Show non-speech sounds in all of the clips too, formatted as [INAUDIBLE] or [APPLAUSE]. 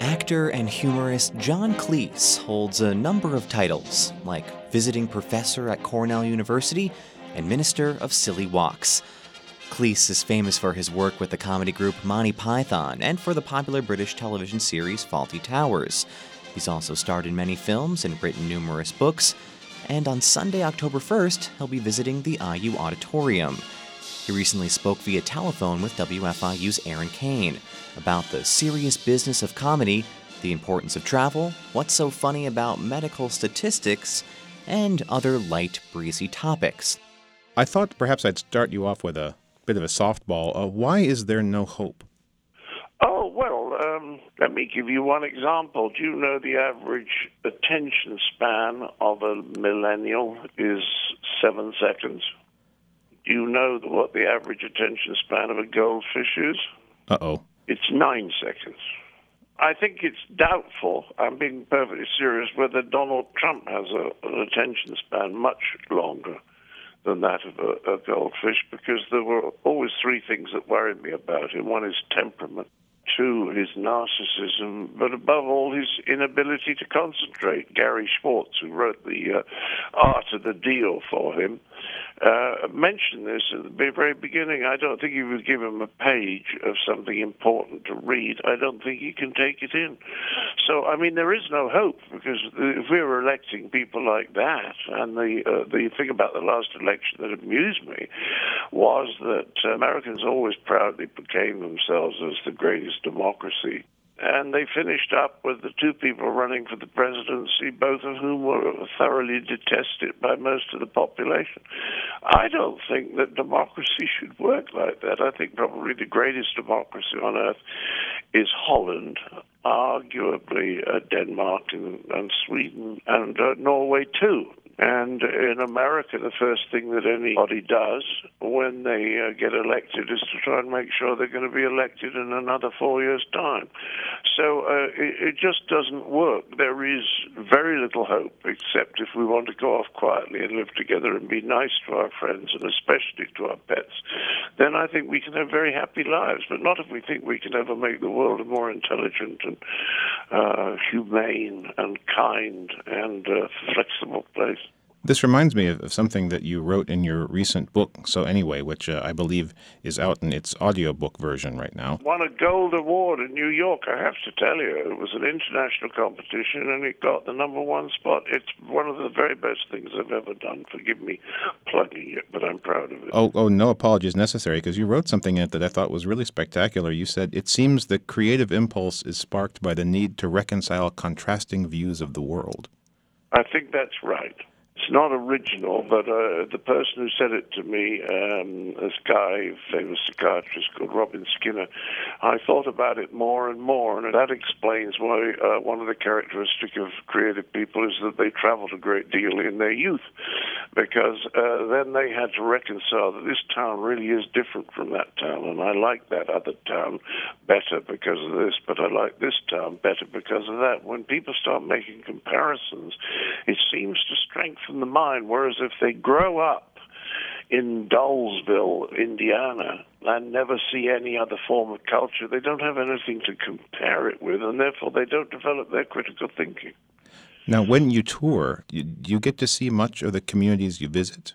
Actor and humorist John Cleese holds a number of titles, like visiting professor at Cornell University and minister of silly walks. Cleese is famous for his work with the comedy group Monty Python and for the popular British television series Fawlty Towers. He's also starred in many films and written numerous books, and on Sunday, October 1st, he'll be visiting the IU Auditorium. He recently spoke via telephone with WFIU's Aaron Kane about the serious business of comedy, the importance of travel, what's so funny about medical statistics, and other light, breezy topics. I thought perhaps I'd start you off with a bit of a softball. Uh, why is there no hope? Oh, well, um, let me give you one example. Do you know the average attention span of a millennial is seven seconds? Do you know what the average attention span of a goldfish is? Uh oh. It's nine seconds. I think it's doubtful, I'm being perfectly serious, whether Donald Trump has a, an attention span much longer than that of a, a goldfish because there were always three things that worried me about him. One is temperament, two, his narcissism, but above all, his inability to concentrate. Gary Schwartz, who wrote the uh, Art of the Deal for him, uh, mentioned this at the very beginning. I don't think you would give him a page of something important to read. I don't think he can take it in. So, I mean, there is no hope because if we were electing people like that, and the uh, the thing about the last election that amused me was that Americans always proudly proclaim themselves as the greatest democracy and they finished up with the two people running for the presidency, both of whom were thoroughly detested by most of the population. I don't think that democracy [LAUGHS] should work like that. I think probably the greatest democracy on earth is Holland, arguably uh, Denmark and, and, Sweden, and uh, Norway too. And in America, the first thing that anybody does when they uh, get elected is to try and make sure they're going to be elected in another four years' time. So uh, it, it, just doesn't work. There is very little hope, except if we want to go off quietly and live together and be nice to our friends and especially to our pets. Then I think we can have very happy lives, but not if we think we can ever make the world a more intelligent and uh, humane and kind and uh, flexible place. This reminds me of, something that you wrote in your recent book, So Anyway, which uh, I believe is out in its audiobook version right now. Won a gold award in New York, I have to tell you. It was an international competition and it got the number one spot. It's one of the very best things I've ever done. Forgive me plugging it, but I'm proud of it. Oh, oh no apologies necessary because you wrote something in it that I thought was really spectacular. You said, It seems the creative impulse is sparked by the need to reconcile contrasting views of the world. I think that's right. It's not original, but uh, the person who said it to me, um, this guy, famous psychiatrist called Robin Skynner, I thought about it more and more, and that explains why uh, one of the characteristics of creative people is that they traveled a great deal in their youth, because uh, then they had to reconcile that this town really is different from that town, and I like that other town better because of this, but I like this town better because of that. When people start making comparisons, it seems to strengthen the mind. Whereas if they grow up in Dullsville, Indiana, and never see any other form of culture, they don't have anything to compare it with, and therefore they don't develop their critical thinking. Now, when you tour, do you get to see much of the communities you visit?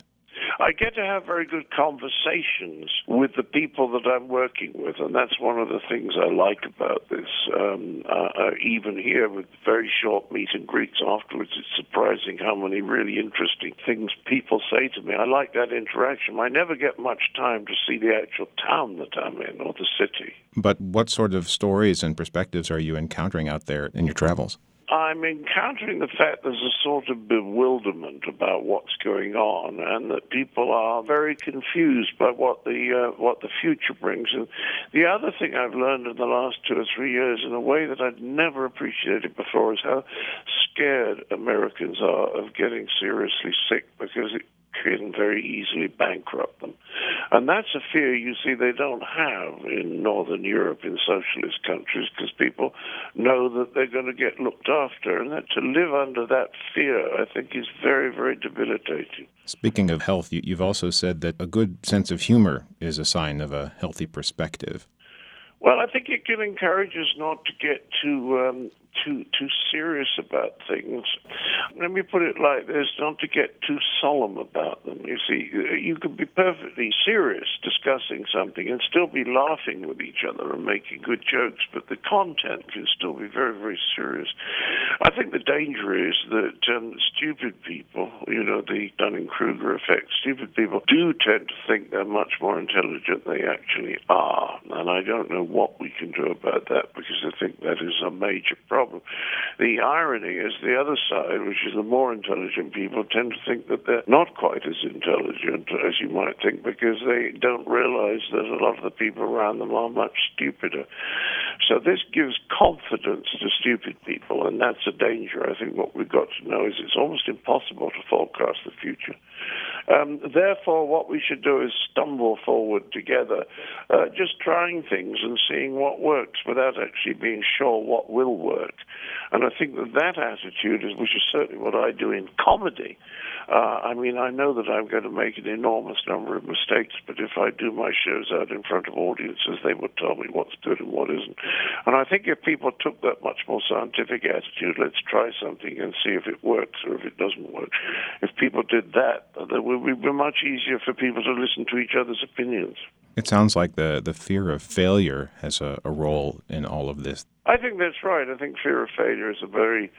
I get to have very good conversations with the people that I'm working with, and that's one of the things I like about this. Um, uh, uh, even here, with very short meet and greets afterwards, it's surprising how many really interesting things people say to me. I like that interaction. I never get much time to see the actual town that I'm in or the city. But what sort of stories and perspectives are you encountering out there in your travels? I'm encountering the fact there's a sort of bewilderment about what's going on, and that people are very confused by what the uh, what the future brings. And the other thing I've learned in the last two or three years, in a way that I'd never appreciated before, is how scared Americans are of getting seriously sick because it can very easily bankrupt them. And that's a fear you see they don't have in Northern Europe, in socialist countries, because people know that they're going to get looked after. And that to live under that fear, I think, is very, very debilitating. Speaking of health, you've also said that a good sense of humor is a sign of a healthy perspective. Well, I think it can encourage us not to get too um, too too serious about things. Let me put it like this: not to get too solemn about them. You see, you can be perfectly serious discussing something and still be laughing with each other and making good jokes, but the content can still be very very serious. I think the danger is that um, stupid people, you know, the Dunning Kruger effect, stupid people do tend to think they're much more intelligent than they actually are, and I don't know what we can do about that because I think that is a major problem problem. The irony is the other side, which is the more intelligent people, tend to think that they're not quite as intelligent as you might think because they don't realize that a lot of the people around them are much stupider. So this gives confidence to stupid people, and that's a danger. I think what we've got to know is it's almost impossible to forecast the future. Um, therefore, what we should do is stumble forward together, uh, just trying things and seeing what works without actually being sure what will work. And I think that that attitude is, which is certainly what I do in comedy. Uh, I mean, I know that I'm going to make an enormous number of mistakes, but if I do my shows out in front of audiences, they would tell me what's good and what isn't. And I think if people took that much more scientific attitude, let's try something and see if it works or if it doesn't work. If people did that, it would be much easier for people to listen to each other's opinions. It sounds like the, the fear of failure has a, a role in all of this. I think that's right. I think fear of failure is a very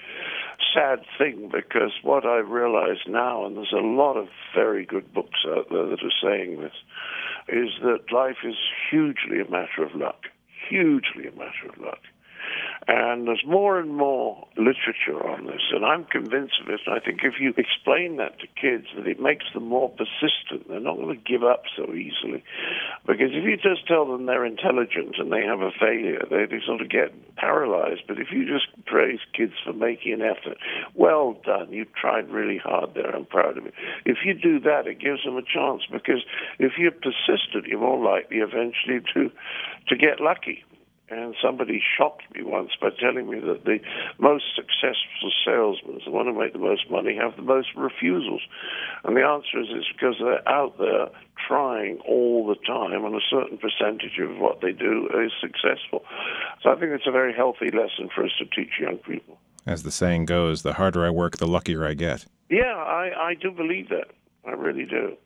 sad thing because what I realize now, and there's a lot of very good books out there that are saying this, is that life is hugely a matter of luck. Hugely a matter of luck. And there's more and more literature on this, and I'm convinced of it. And I think if you explain that to kids, that it makes them more persistent. They're not going to give up so easily. Because if you just tell them they're intelligent and they have a failure, they, they sort of get paralyzed. But if you just praise kids for making an effort, well done, you tried really hard there, I'm proud of you. If you do that, it gives them a chance because if you're persistent, you're more likely eventually to to get lucky. And somebody shocked me once by telling me that the most successful salesmen, the one who make the most money, have the most refusals. And the answer is it's because they're out there trying all the time, and a certain percentage of what they do is successful. So I think it's a very healthy lesson for us to teach young people. As the saying goes, the harder I work, the luckier I get. Yeah, I, I do believe that. I really do.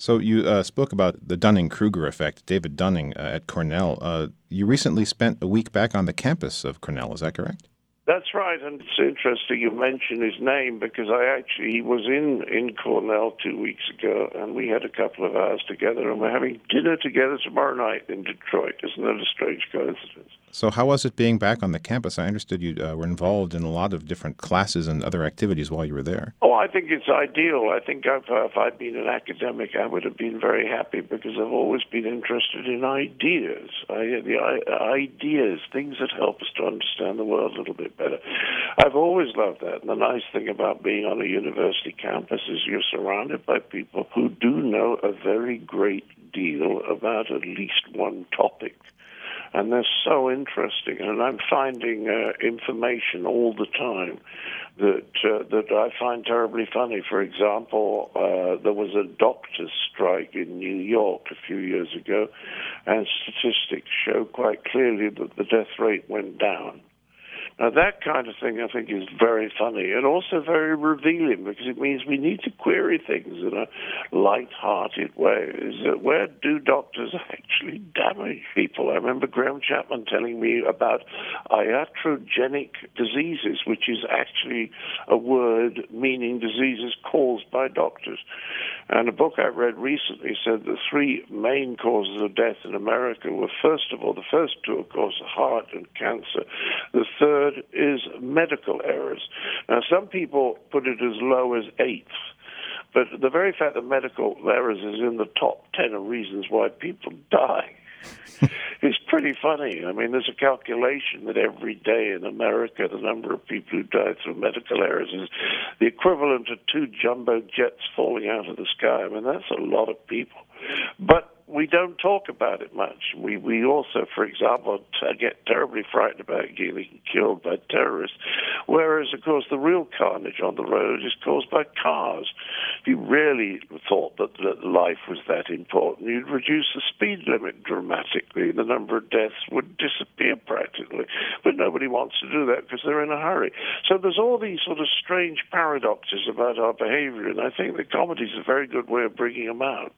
So you uh, spoke about the Dunning-Kruger effect, David Dunning uh, at Cornell. Uh, you recently spent a week back on the campus of Cornell. Is that correct? That's right, and it's interesting you mention his name because I actually he was in in Cornell two weeks ago, and we had a couple of hours together, and we're having dinner together tomorrow night in Detroit. Isn't that a strange coincidence? So, how was it being back on the campus? I understood you uh, were involved in a lot of different classes and other activities while you were there. Oh, I think it's ideal. I think if, uh, if I'd been an academic, I would have been very happy because I've always been interested in ideas. I, the ideas, things that help us to understand the world a little bit better. I've always loved that. And the nice thing about being on a university campus is you're surrounded by people who do know a very great deal about at least one topic and they're so interesting. And I'm finding uh, information all the time that uh, that I find terribly funny. For example, uh, there was a doctors' strike in New York a few years ago, and statistics show quite clearly that the death rate went down. Now, that kind of thing I think is very funny and also very revealing because it means we need to query things in a light-hearted way. Is that where do doctors actually damage people? I remember Graham Chapman telling me about iatrogenic diseases, which is actually a word meaning diseases caused by doctors. And a book I read recently said the three main causes of death in America were, first of all, the first two, of course, heart and cancer. The third third is medical errors. Now, some people put it as low as eighth. But the very fact that medical errors is in the top 10 of reasons why people [LAUGHS] die is pretty funny. I mean, there's a calculation that every day in America, the number of people who die through medical errors is the equivalent of two jumbo jets falling out of the sky. I mean, that's a lot of people. But we don't talk about it much. We we also, for example, get terribly frightened about getting killed by terrorists, whereas of course the real carnage on the road is caused by cars. If you really thought that, that life was that important, you'd reduce the speed limit dramatically. The number of deaths would disappear practically. But nobody wants to do that because they're in a hurry. So there's all these sort of strange paradoxes about our behavior, and I think the comedy is a very good way of bringing them out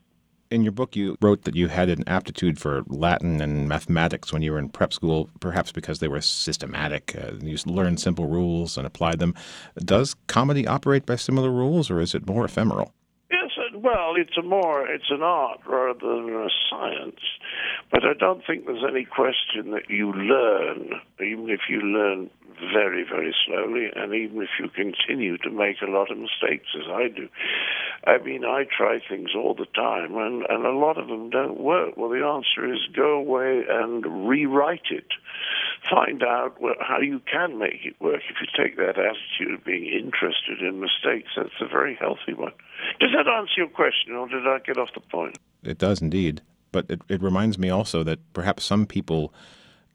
in your book, you wrote that you had an aptitude for Latin and mathematics when you were in prep school, perhaps because they were systematic. Uh, you learned simple rules and applied them. Does comedy operate by similar rules, or is it more ephemeral? Well, it's a more it's an art rather than a science. But I don't think there's any question that you learn, even if you learn very, very slowly, and even if you continue to make a lot of mistakes, as I do. I mean, I try things all the time, and, and a lot of them don't work. Well, the answer is go away and rewrite it. Find out how you can make it work. If you take that attitude of being interested in mistakes, that's a very healthy one. Does that answer your question, or did I get off the point? It does indeed. But it, it reminds me also that perhaps some people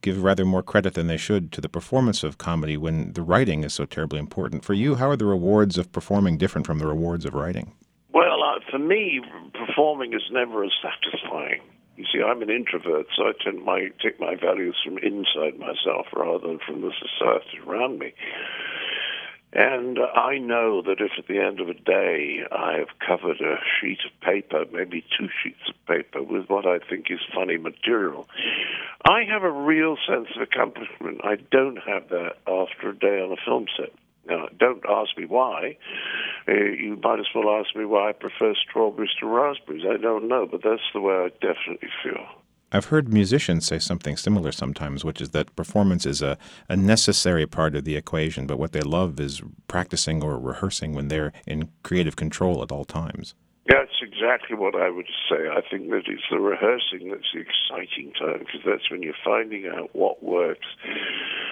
give rather more credit than they should to the performance of comedy when the writing is so terribly important. For you, how are the rewards of performing different from the rewards of writing? Well, uh, for me, performing is never as satisfying. You see, I'm an introvert, so I tend my take my values from inside myself rather than from the society around me. And I know that if at the end of a day I have covered a sheet of paper, maybe two sheets of paper, with what I think is funny material, I have a real sense of accomplishment. I don't have that after a day on a film set. Now, don't ask me why. Uh, you might as well ask me why I prefer strawberries to raspberries. I don't know, but that's the way I definitely feel. I've heard musicians say something similar sometimes, which is that performance is a, a necessary part of the equation, but what they love is practicing or rehearsing when they're in creative control at all times. Exactly what I would say. I think that it's the rehearsing that's the exciting time because that's when you're finding out what works.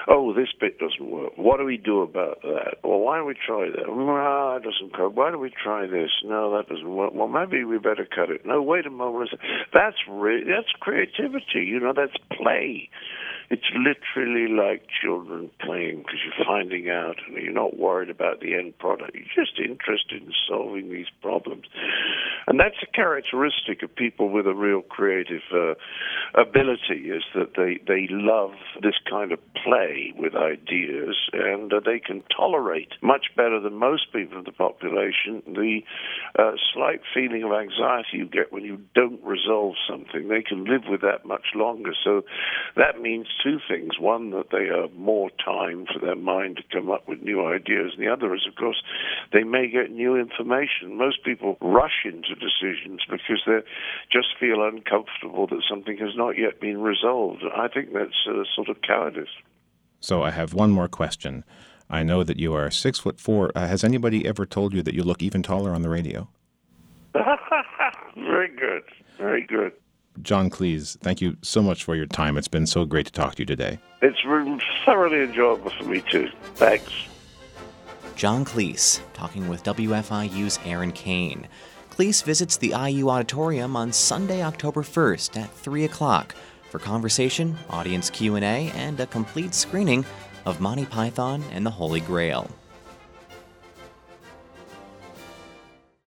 Oh, this bit doesn't work. What do we do about that? Well, why don't we try that? Well, that doesn't work. Why don't we try this? No, that doesn't work. Well, maybe we better cut it. No, wait a moment. That's re- that's creativity. You know, that's play. It's literally like children playing because you're finding out and you're not worried about the end product. You're just interested in solving these problems. And that's a characteristic of people with a real creative uh, ability is that they, they love this kind of play with ideas and uh, they can tolerate much better than most people in the population the uh, slight feeling of anxiety you get when you don't resolve something. They can live with that much longer. So that means two things. One, that they have more time for their mind to come up with new ideas. And the other is, of course, they may get new information. Most people rush into decisions because they just feel uncomfortable that something has not yet been resolved. I think that's a sort of cowardice. So I have one more question. I know that you are six foot four. Uh, has anybody ever told you that you look even taller on the radio? [LAUGHS] Very good. Very good. John Cleese, thank you so much for your time. It's been so great to talk to you today. It's thoroughly enjoyable for me, too. Thanks. John Cleese, talking with WFIU's Aaron Kane. Cleese visits the IU Auditorium on Sunday, October 1st at 3 o'clock for conversation, audience Q&A, and a complete screening of Monty Python and the Holy Grail.